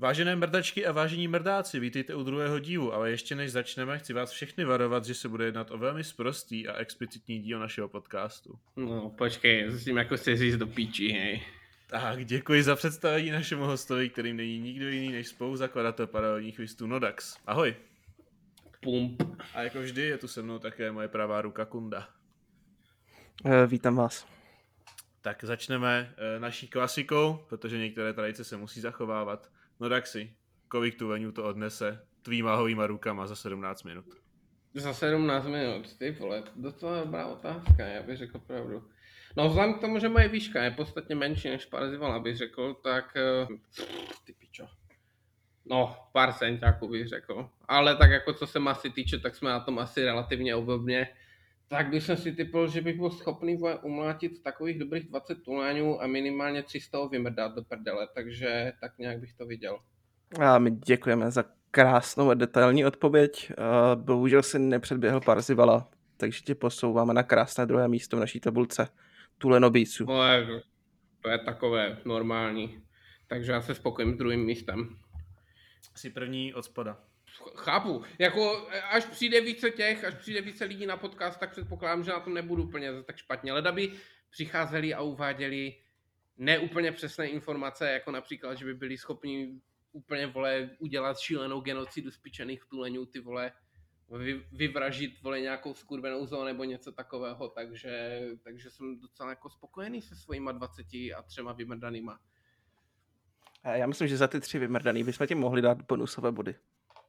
Vážené mrdačky a vážení mrdáci, vítejte u druhého dílu, ale ještě než začneme, chci vás všechny varovat, že se bude jednat o velmi sprostý a explicitní díl našeho podcastu. No, počkej, s tím jako se říct do píči, hej. Tak, děkuji za představení našemu hostovi, kterým není nikdo jiný než spoluzakladatel paralelních listů Nodax. Ahoj. Pump. A jako vždy je tu se mnou také moje pravá ruka Kunda. Eh, Vítám vás. Tak začneme eh, naší klasikou, protože některé tradice se musí zachovávat. Nodaxi, kolik tu venů to odnese tvýma hovýma rukama za 17 minut? Za 17 minut, ty vole, docela dobrá otázka, já bych řekl pravdu. No vzhledem k tomu, že moje výška je podstatně menší než Parzival, bych řekl, tak eh, ty pičo. No, pár centiáků bych řekl. Ale tak jako co se masy týče, tak jsme na tom asi relativně obdobně. Tak bych si typl, že bych byl schopný vole, umlátit takových dobrých 20 tuláňů a minimálně 300 vymrdat do prdele, takže tak nějak bych to viděl. A my děkujeme za krásnou a detailní odpověď. A bohužel si nepředběhl Parzivala, takže tě posouváme na krásné druhé místo v naší tabulce Tulenobíců. No, to je takové normální. Takže já se spokojím s druhým místem. Jsi první od spoda. Chápu. Jako, až přijde více těch, až přijde více lidí na podcast, tak předpokládám, že na tom nebudu úplně tak špatně. Leda by přicházeli a uváděli neúplně přesné informace, jako například, že by byli schopni úplně, vole, udělat šílenou genocidu spičených tuleňů, ty vole, vy, vyvražit, vole, nějakou skurvenou zónu nebo něco takového, takže, takže jsem docela jako spokojený se svýma 20 a třema vymrdanýma. Já myslím, že za ty tři vymrdaný bychom ti mohli dát bonusové body.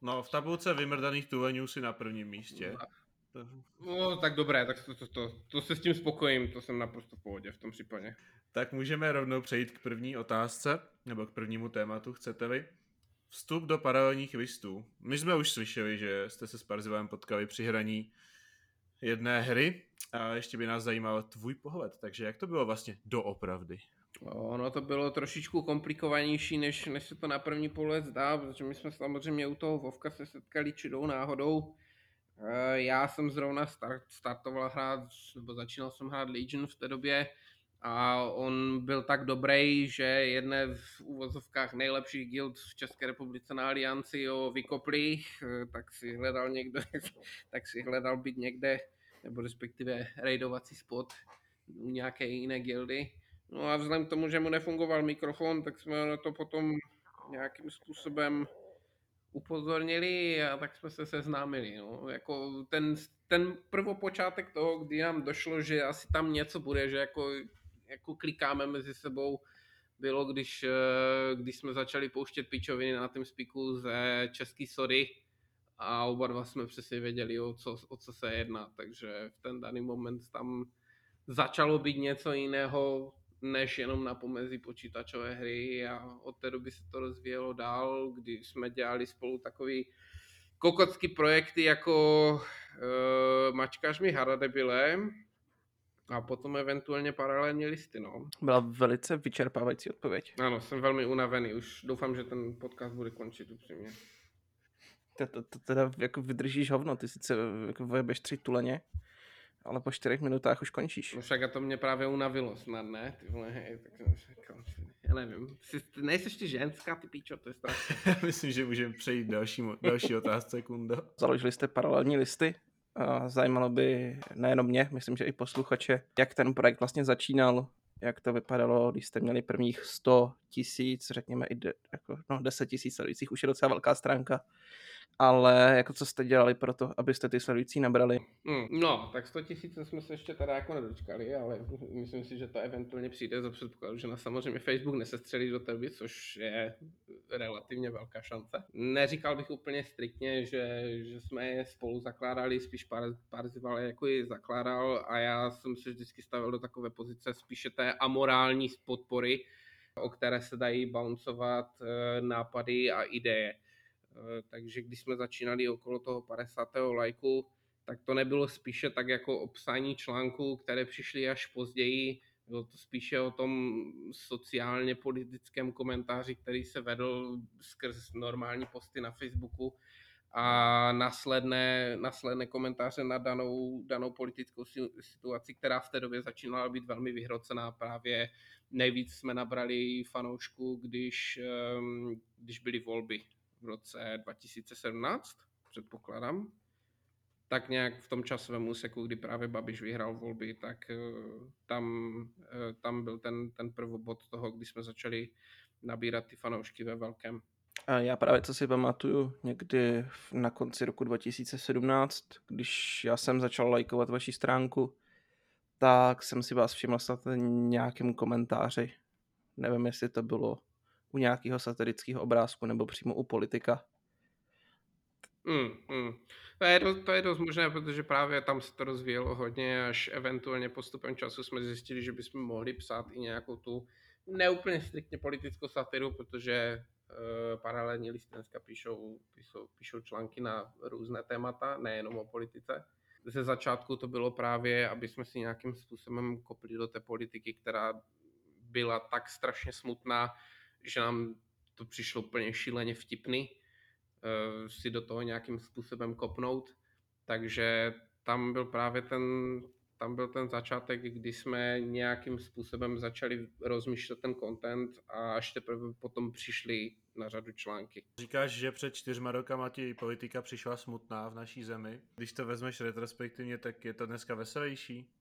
No, v tabulce vymrdaných tuleňů si na prvním místě. No, tak dobré, tak to, to, to, to se s tím spokojím, to jsem naprosto v pohodě v tom případě. Tak můžeme rovnou přejít k první otázce, nebo k prvnímu tématu, chcete-li. Vstup do paralelních listů. My jsme už slyšeli, že jste se s Parzivem potkali při hraní jedné hry a ještě by nás zajímal tvůj pohled, takže jak to bylo vlastně doopravdy? Ono to bylo trošičku komplikovanější, než, než se to na první pohled zdá, protože my jsme samozřejmě u toho Vovka se setkali čidou náhodou. Já jsem zrovna start, startoval hrát, nebo začínal jsem hrát Legion v té době a on byl tak dobrý, že jedné v úvozovkách nejlepších guild v České republice na Alianci ho vykopli, tak si hledal někde, tak si hledal být někde, nebo respektive raidovací spot u nějaké jiné guildy. No a vzhledem k tomu, že mu nefungoval mikrofon, tak jsme na to potom nějakým způsobem upozornili a tak jsme se seznámili. No. Jako ten, ten prvopočátek toho, kdy nám došlo, že asi tam něco bude, že jako, jako klikáme mezi sebou, bylo, když, když jsme začali pouštět pičoviny na tom spiku ze český sody a oba dva jsme přesně věděli, o co, o co se jedná, takže v ten daný moment tam začalo být něco jiného, než jenom na pomezí počítačové hry a od té doby se to rozvíjelo dál, kdy jsme dělali spolu takový kokocký projekty jako uh, Mačkáš mi Haradebile a potom eventuálně paralelní listy, no. Byla velice vyčerpávající odpověď. Ano, jsem velmi unavený, už doufám, že ten podcast bude končit upřímně. To, to, to teda jako vydržíš hovno, ty sice jako vojebeš tři tuleně, ale po čtyřech minutách už končíš. No však a to mě právě unavilo snad, ne? Ty vole, hej, tak já nevím. Jsi, nejseš ty ženská, ty píčo, to je strašné. Myslím, že můžeme přejít další, další otázce, Kundo. Založili jste paralelní listy. A zajímalo by nejenom mě, myslím, že i posluchače, jak ten projekt vlastně začínal, jak to vypadalo, když jste měli prvních 100 tisíc, řekněme i de, jako, no, 10 tisíc sledujících, už je docela velká stránka ale jako co jste dělali pro to, abyste ty sledující nabrali? Hmm, no, tak 100 tisíc jsme se ještě teda jako nedočkali, ale myslím si, že to eventuálně přijde za předpokladu, že na samozřejmě Facebook nesestřelí do té což je relativně velká šance. Neříkal bych úplně striktně, že, že jsme je spolu zakládali, spíš pár, Parzival jako ji zakládal a já jsem se vždycky stavil do takové pozice spíše té amorální podpory, o které se dají bouncovat eh, nápady a ideje. Eh, takže když jsme začínali okolo toho 50. lajku, tak to nebylo spíše tak jako obsání článků, které přišly až později, bylo to spíše o tom sociálně politickém komentáři, který se vedl skrz normální posty na Facebooku a následné, následné komentáře na danou, danou politickou situaci, která v té době začínala být velmi vyhrocená. Právě nejvíc jsme nabrali fanoušků, když, ehm, když byly volby v roce 2017, předpokládám. Tak nějak v tom časovém úseku, kdy právě Babiš vyhrál volby, tak eh, tam, eh, tam byl ten, ten prvobod toho, kdy jsme začali nabírat ty fanoušky ve velkém. A já právě co si pamatuju někdy na konci roku 2017, když já jsem začal lajkovat vaši stránku, tak jsem si vás všiml snad nějakém komentáři. Nevím, jestli to bylo u nějakého satirického obrázku nebo přímo u politika. Mm, mm. To, je dost, to je dost možné, protože právě tam se to rozvíjelo hodně, až eventuálně postupem času jsme zjistili, že bychom mohli psát i nějakou tu neúplně striktně politickou satiru, protože uh, paralelní listy dneska píšou, píšou, píšou články na různé témata, nejenom o politice. Ze začátku to bylo právě, aby jsme si nějakým způsobem kopli do té politiky, která byla tak strašně smutná, že nám to přišlo úplně šíleně vtipný uh, si do toho nějakým způsobem kopnout. Takže tam byl právě ten, tam byl ten začátek, kdy jsme nějakým způsobem začali rozmýšlet ten content a až teprve potom přišli na řadu články. Říkáš, že před čtyřma rokama ti politika přišla smutná v naší zemi. Když to vezmeš retrospektivně, tak je to dneska veselější?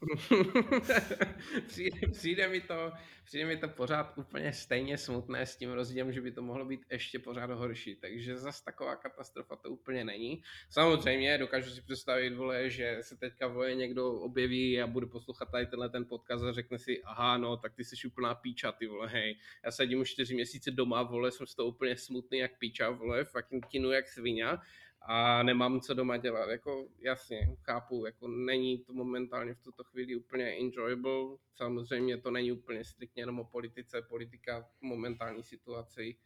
přijde, přijde, mi to, přijde mi to pořád úplně stejně smutné s tím rozdílem, že by to mohlo být ještě pořád horší. Takže zase taková katastrofa to úplně není. Samozřejmě dokážu si představit, vole, že se teďka voje někdo objeví a bude poslouchat tady tenhle ten podcast a řekne si, aha, no, tak ty jsi úplná píča, ty vole, hej. Já sedím už čtyři měsíce doma, vole, jsem z toho úplně smutný jak píča, vole, fucking kinu jak svině a nemám co doma dělat. Jako jasně, chápu, jako není to momentálně v tuto chvíli úplně enjoyable. Samozřejmě to není úplně striktně jenom o politice. Politika v momentální situaci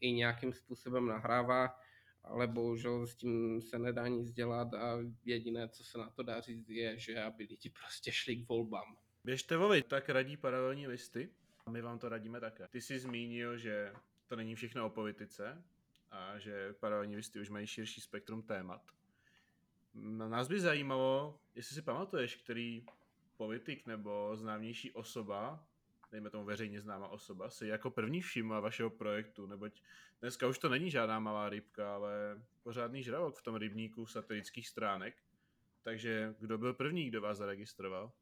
i nějakým způsobem nahrává, ale bohužel s tím se nedá nic dělat a jediné, co se na to dá říct, je, že aby lidi prostě šli k volbám. Běžte volit, tak radí paralelní listy. My vám to radíme také. Ty jsi zmínil, že to není všechno o politice, a že paralelní listy už mají širší spektrum témat. Nás by zajímalo, jestli si pamatuješ, který politik nebo známější osoba, dejme tomu veřejně známá osoba, si jako první všimla vašeho projektu, neboť dneska už to není žádná malá rybka, ale pořádný žralok v tom rybníku satirických stránek. Takže kdo byl první, kdo vás zaregistroval?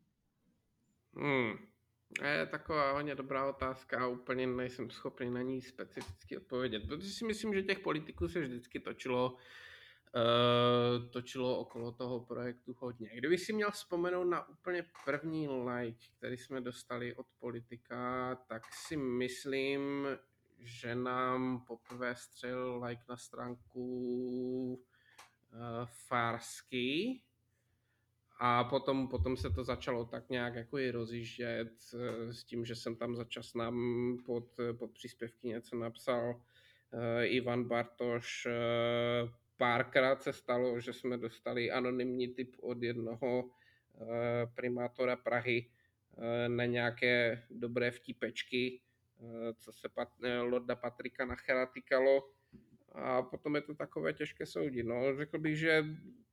Hmm. Je taková hodně dobrá otázka a úplně nejsem schopný na ní specificky odpovědět, protože si myslím, že těch politiků se vždycky točilo, uh, točilo okolo toho projektu hodně. Kdyby si měl vzpomenout na úplně první like, který jsme dostali od politika, tak si myslím, že nám poprvé střel like na stránku uh, Farsky, a potom, potom se to začalo tak nějak jako i rozjíždět eh, s tím, že jsem tam začas nám pod, pod příspěvky něco napsal. Uh, Ivan Bartoš, uh, párkrát se stalo, že jsme dostali anonymní tip od jednoho primátora Prahy na nějaké dobré vtipečky, co se pat, Lorda Patrika Nachera týkalo. A potom je to takové těžké soudit. No, řekl bych, že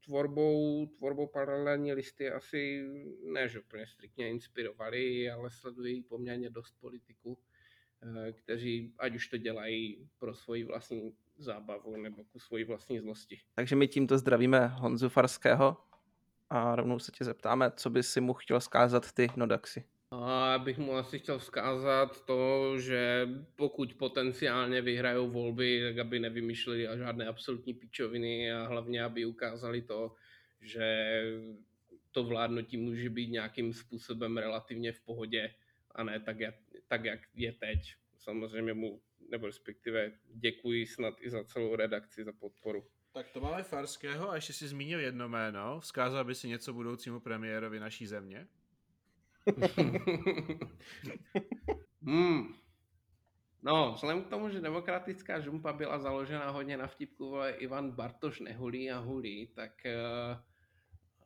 tvorbou, tvorbou paralelní listy asi ne, že úplně striktně inspirovali, ale sledují poměrně dost politiků, eh, kteří ať už to dělají pro svoji vlastní zábavu nebo ku svoji vlastní zlosti. Takže my tímto zdravíme Honzu Farského a rovnou se tě zeptáme, co by si mu chtěl zkázat ty Nodaxi. A bych mu asi chtěl vzkázat to, že pokud potenciálně vyhrajou volby, tak aby nevymýšleli a žádné absolutní píčoviny a hlavně, aby ukázali to, že to vládnutí může být nějakým způsobem relativně v pohodě a ne tak, jak, tak, jak je teď. Samozřejmě mu, nebo respektive děkuji snad i za celou redakci, za podporu. Tak to máme Farského a ještě si zmínil jedno jméno. Vzkázal by si něco budoucímu premiérovi naší země? Hmm. No, vzhledem k tomu, že demokratická žumpa byla založena hodně na vtipku, ale Ivan Bartoš nehulí a hulí, tak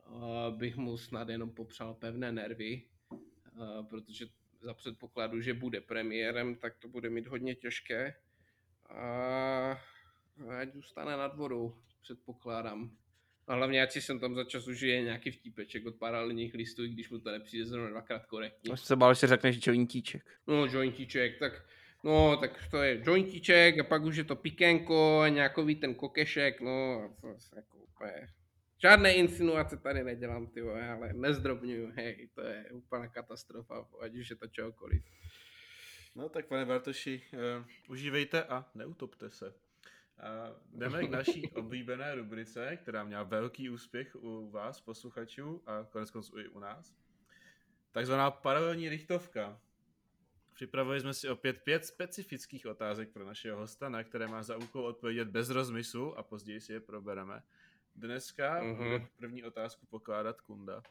uh, bych mu snad jenom popřál pevné nervy, uh, protože za předpokladu, že bude premiérem, tak to bude mít hodně těžké. A ať zůstane nad vodou, předpokládám. A hlavně, ať si sem tam za čas užije nějaký vtípeček od paralelních listů, i když mu to nepřijde zrovna dvakrát korektně. Jsem se bál, že řekneš jointíček. No, jointíček, tak No, tak to je jointíček a pak už je to pikenko a nějakový ten kokešek, no, a to je jako úplně... Žádné insinuace tady nedělám, ty vole, ale nezdrobňuju, hej, to je úplná katastrofa, ať už je to čehokoliv. No tak pane Bartoši, uh, užívejte a neutopte se. A jdeme k naší oblíbené rubrice, která měla velký úspěch u vás, posluchačů, a konec konců i u nás. Takzvaná paralelní rychtovka. Připravili jsme si opět pět specifických otázek pro našeho hosta, na které má za úkol odpovědět bez rozmyslu a později si je probereme. Dneska uh-huh. bude první otázku pokládat Kunda.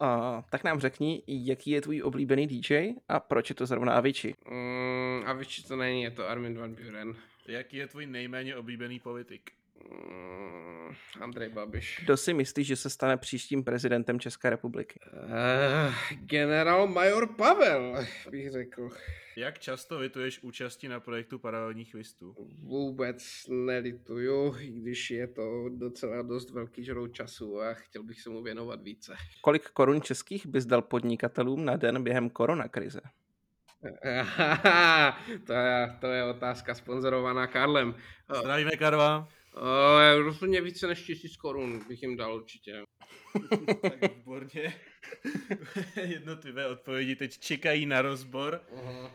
Uh, tak nám řekni, jaký je tvůj oblíbený DJ a proč je to zrovna Avicii? Mm, Avicii to není, je to Armin van Buren. Jaký je tvůj nejméně oblíbený politik? Mm, Andrej Babiš. Kdo si myslí, že se stane příštím prezidentem České republiky? Uh, generál major Pavel, bych řekl. Jak často lituješ účasti na projektu paralelních listů? Vůbec nelituju, i když je to docela dost velký žrou času a chtěl bych se mu věnovat více. Kolik korun českých bys dal podnikatelům na den během koronakrize? to, je, to je otázka sponzorovaná Karlem. Zdravíme Karva. Uh, rozhodně více než tisíc korun bych jim dal určitě. tak výborně. Jednotlivé odpovědi teď čekají na rozbor. Uh-huh. Uh,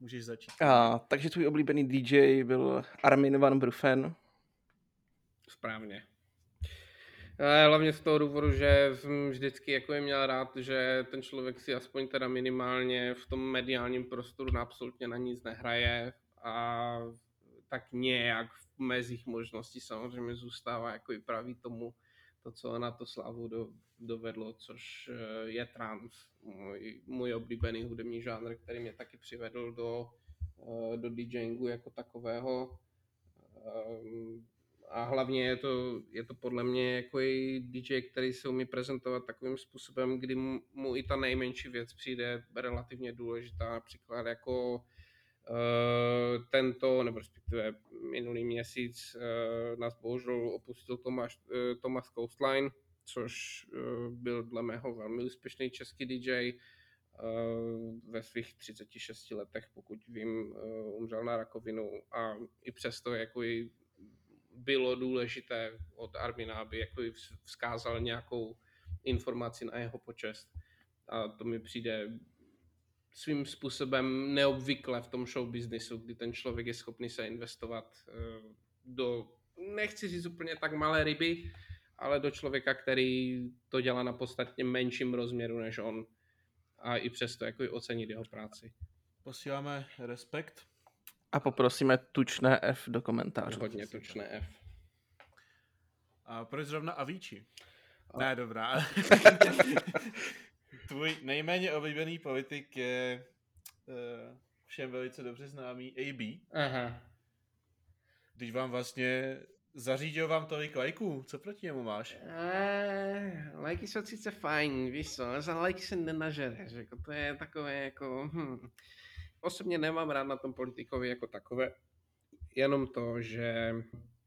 můžeš začít. A, takže tvůj oblíbený DJ byl Armin van Brufen. Správně. Hlavně z toho důvodu, že jsem vždycky jako je měl rád, že ten člověk si aspoň teda minimálně v tom mediálním prostoru absolutně na nic nehraje a tak nějak v mezích možností samozřejmě zůstává jako i pravý tomu, to, co na to slavu do, dovedlo, což eh, je trans, můj, můj oblíbený hudební žánr, který mě taky přivedl do, eh, do DJingu jako takového. A hlavně je to, je to podle mě jako i DJ, který se umí prezentovat takovým způsobem, kdy mu, mu i ta nejmenší věc přijde relativně důležitá, například jako uh, tento, nebo respektive minulý měsíc uh, nás bohužel opustil Tomáš, uh, Coastline, což byl dle mého velmi úspěšný český DJ, ve svých 36 letech, pokud vím, umřel na rakovinu a i přesto jako i bylo důležité od Armina, aby jako vzkázal nějakou informaci na jeho počest. A to mi přijde svým způsobem neobvykle v tom show businessu, kdy ten člověk je schopný se investovat eh, do, nechci říct úplně tak malé ryby, ale do člověka, který to dělá na podstatně menším rozměru než on a i přesto jako i ocenit jeho práci. Posíláme respekt a poprosíme tučné F do komentářů. Hodně tučné F. A proč zrovna Avicii? A... Ne, dobrá. Tvůj nejméně oblíbený politik je uh, všem velice dobře známý AB. Aha. Když vám vlastně zařídil vám tolik lajků, co proti němu máš? Uh, lajky jsou sice fajn, víš co, ale za lajky se nenažereš, jako to je takové jako... Hm osobně nemám rád na tom politikovi jako takové, jenom to, že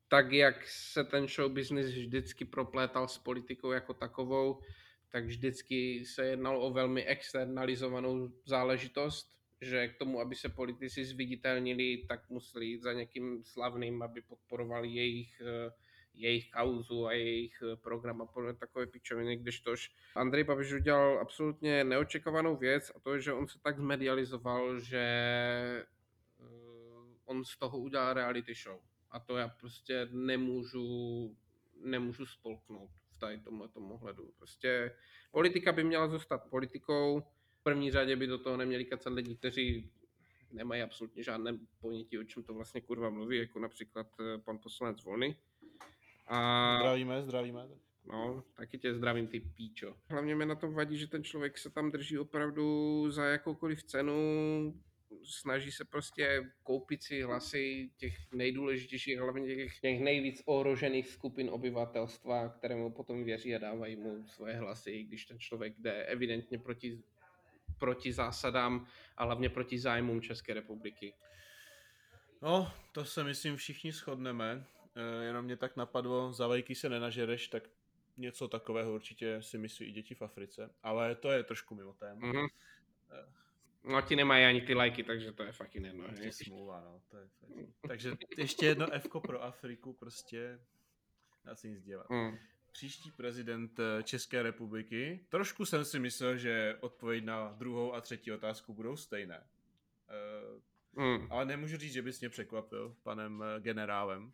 tak, jak se ten show business vždycky proplétal s politikou jako takovou, tak vždycky se jednalo o velmi externalizovanou záležitost, že k tomu, aby se politici zviditelnili, tak museli jít za někým slavným, aby podporovali jejich uh, jejich kauzu a jejich eh, program a podle takové pičoviny, když tož Andrej Babiš udělal absolutně neočekovanou věc a to je, že on se tak zmedializoval, že eh, on z toho udělal reality show. A to já prostě nemůžu, nemůžu spolknout v tady tomhle ohledu. Prostě politika by měla zůstat politikou, v první řadě by do toho neměli kacat lidi, kteří nemají absolutně žádné ponětí, o čem to vlastně kurva mluví, jako například eh, pan poslanec Volny. A... Zdravíme, zdravíme. No, taky tě zdravím, ty píčo. Hlavně mi na tom vadí, že ten člověk se tam drží opravdu za jakoukoliv cenu, snaží se prostě koupit si hlasy těch nejdůležitějších, hlavně těch, těch nejvíc ohrožených skupin obyvatelstva, kterému potom věří a dávají mu svoje hlasy, když ten člověk jde evidentně proti, proti zásadám a hlavně proti zájmům České republiky. No, to se myslím všichni shodneme. E, jenom mě tak napadlo, za vejky se nenažereš, tak něco takového určitě si myslí i děti v Africe. Ale to je trošku mimo téma. Mm-hmm. No ti nemají ani ty lajky, takže to je fakt jedno. Je smůla, no. To je takže ještě jedno F pro Afriku, prostě dá se nic dělat. Mm. Příští prezident eh, České republiky. Trošku jsem si myslel, že odpověď na druhou a třetí otázku budou stejné. Mm. Ale nemůžu říct, že bys mě překvapil panem eh, generálem.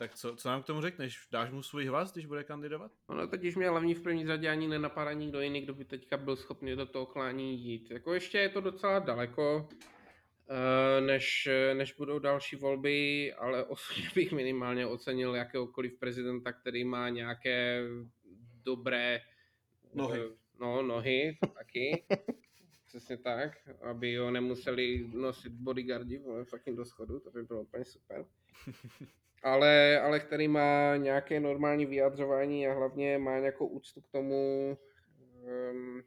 Tak co, co nám k tomu řekneš? Dáš mu svůj hlas, když bude kandidovat? Ono totiž mě hlavně v první řadě ani nenapadá nikdo jiný, kdo by teďka byl schopný do toho klání jít. Jako ještě je to docela daleko, eh, než, než budou další volby, ale osobně bych minimálně ocenil jakéhokoliv prezidenta, který má nějaké dobré nohy. No, nohy taky. Přesně tak, aby ho nemuseli nosit bodyguardi fucking do schodu, to by bylo úplně super. Ale, ale který má nějaké normální vyjadřování a hlavně má nějakou úctu k tomu, um,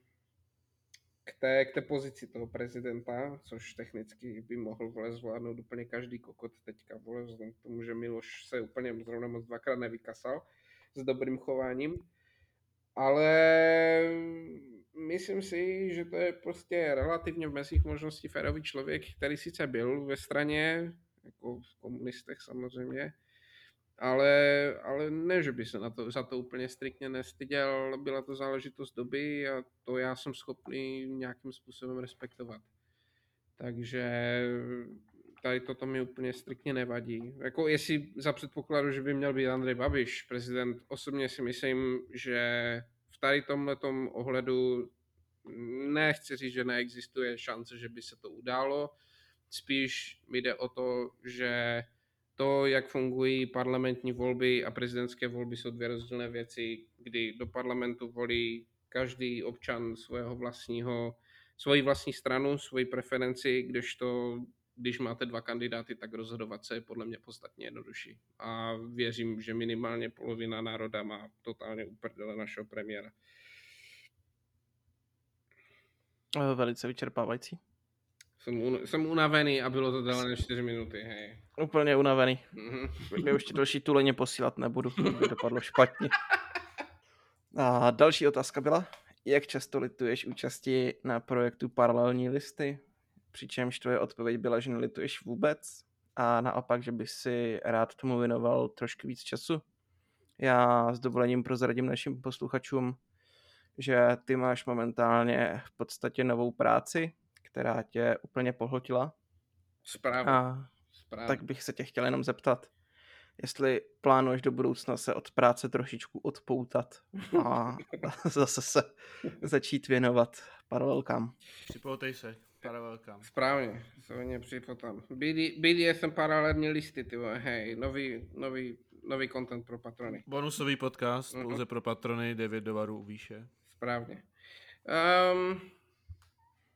k té, k té pozici toho prezidenta, což technicky by mohl vole zvládnout úplně každý kokot teďka, vole, vzhledem k tomu, že Miloš se úplně zrovna moc dvakrát nevykasal s dobrým chováním. Ale myslím si, že to je prostě relativně v mezích možností férový člověk, který sice byl ve straně, jako v komunistech samozřejmě, ale, ale ne, že by se na to, za to úplně striktně nestyděl, byla to záležitost doby a to já jsem schopný nějakým způsobem respektovat. Takže tady toto mi úplně striktně nevadí. Jako jestli za předpokladu, že by měl být Andrej Babiš prezident, osobně si myslím, že tady tomhle ohledu nechci říct, že neexistuje šance, že by se to událo. Spíš mi jde o to, že to, jak fungují parlamentní volby a prezidentské volby, jsou dvě rozdílné věci, kdy do parlamentu volí každý občan svého vlastního, svoji vlastní stranu, svoji preferenci, kdežto když máte dva kandidáty, tak rozhodovat se je podle mě podstatně jednodušší. A věřím, že minimálně polovina národa má totálně uprdele našeho premiéra. Velice vyčerpávající. Jsem, un, jsem unavený a bylo to déle než 4 minuty, hej. Úplně unavený. Mm-hmm. už ti další tuleně posílat nebudu, by dopadlo špatně. A další otázka byla, jak často lituješ účasti na projektu Paralelní listy? Přičemž tvoje odpověď byla, že nelituješ vůbec a naopak, že bys si rád tomu věnoval trošku víc času. Já s dovolením prozradím našim posluchačům, že ty máš momentálně v podstatě novou práci, která tě úplně pohltila. Správně. A Správně. tak bych se tě chtěl jenom zeptat, jestli plánuješ do budoucna se od práce trošičku odpoutat a zase se začít věnovat paralelkám. Připoutej se paralelkám. Správně, se mě připotám. BDSM paralelní listy, ty hej, nový, nový, nový content pro patrony. Bonusový podcast, uh-huh. pouze pro patrony, 9 dolarů výše. Správně. Um,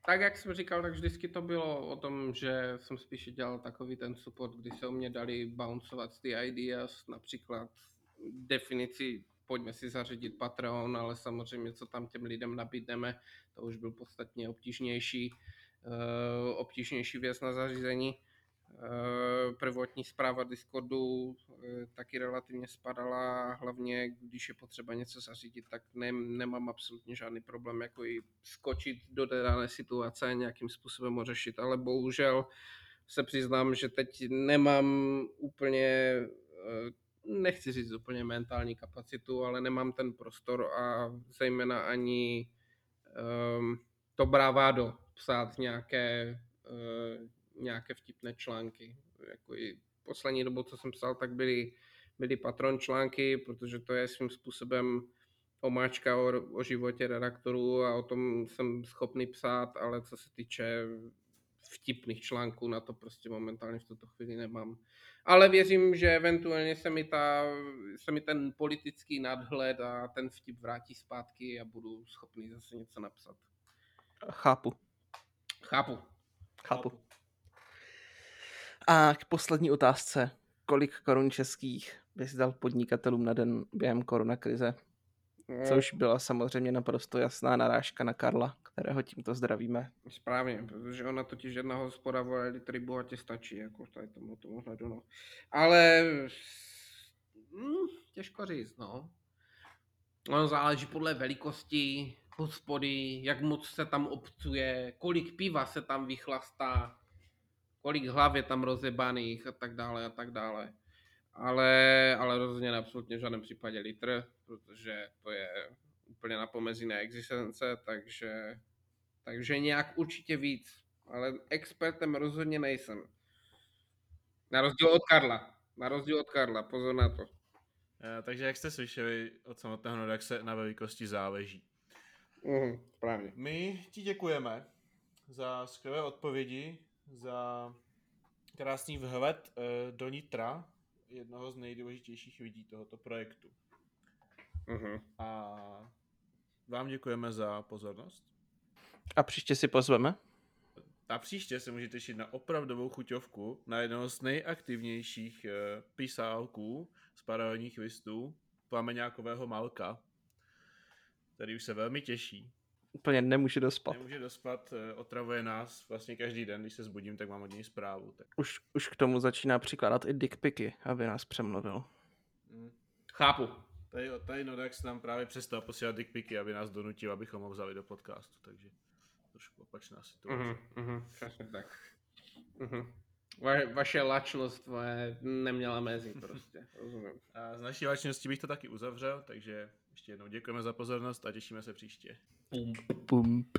tak jak jsem říkal, tak vždycky to bylo o tom, že jsem spíše dělal takový ten support, kdy se o mě dali bouncovat ty ideas, například definici pojďme si zařídit Patreon, ale samozřejmě, co tam těm lidem nabídneme, to už byl podstatně obtížnější, obtížnější věc na zařízení. Eh, prvotní zpráva Discordu eh, taky relativně spadala, hlavně když je potřeba něco zařídit, tak ne, nemám absolutně žádný problém jako i skočit do dané situace nějakým způsobem ho řešit, ale bohužel se přiznám, že teď nemám úplně, eh, nechci říct úplně mentální kapacitu, ale nemám ten prostor a zejména ani um, to bravado psát nějaké nějaké vtipné články. Jako i poslední dobou, co jsem psal, tak byly, byly patron články, protože to je svým způsobem omáčka o, o životě redaktorů a o tom jsem schopný psát, ale co se týče vtipných článků, na to prostě momentálně v tuto chvíli nemám. Ale věřím, že eventuálně se mi, ta, se mi ten politický nadhled a ten vtip vrátí zpátky a budu schopný zase něco napsat. Chápu. Chápu. Chápu. A k poslední otázce. Kolik korun českých bys dal podnikatelům na den během koronakrize? Což byla samozřejmě naprosto jasná narážka na Karla, kterého tímto zdravíme. Správně, protože ona totiž jedna hospoda vole litry bohatě stačí, jako tady tomu tomu hledu, no. Ale hm, těžko říct, no. Ono záleží podle velikosti hospody, jak moc se tam obcuje, kolik piva se tam vychlastá, kolik hlav je tam rozebaných a tak dále a tak dále. Ale, ale rozhodně absolutně v žádném případě litr, protože to je úplně na pomezí neexistence, takže, takže nějak určitě víc. Ale expertem rozhodně nejsem. Na rozdíl od Karla. Na rozdíl od Karla, pozor na to. Eh, Takže jak jste slyšeli od samotného Nodaxe, na velikosti záleží. Mhm, správně. My ti děkujeme za skvělé odpovědi, za krásný vhled eh, do nitra jednoho z nejdůležitějších lidí tohoto projektu. Mhm. A vám děkujeme za pozornost. A příště si pozveme. A příště se můžete těšit na opravdovou chuťovku na jednoho z nejaktivnějších eh, pisálků z paralelních listů, plameňákového Malka, který už se velmi těší. Úplně nemůže dospat. Nemůže dospat, eh, otravuje nás vlastně každý den, když se zbudím, tak mám od něj zprávu. Tak. Už, už k tomu začíná přikládat i dickpiky, aby nás přemluvil. Mm. Chápu. Tady, tady Nodax nám právě přestal posílat dickpiky, aby nás donutil, abychom ho vzali do podcastu, takže trošku opačná situace. Mhm, mhm, přesně tak. Mhm. Va- vaše lačnost tvoje neměla mezi prostě, rozumím. A z naší lačnosti bych to taky uzavřel, takže ještě jednou děkujeme za pozornost a těšíme se příště. Pump.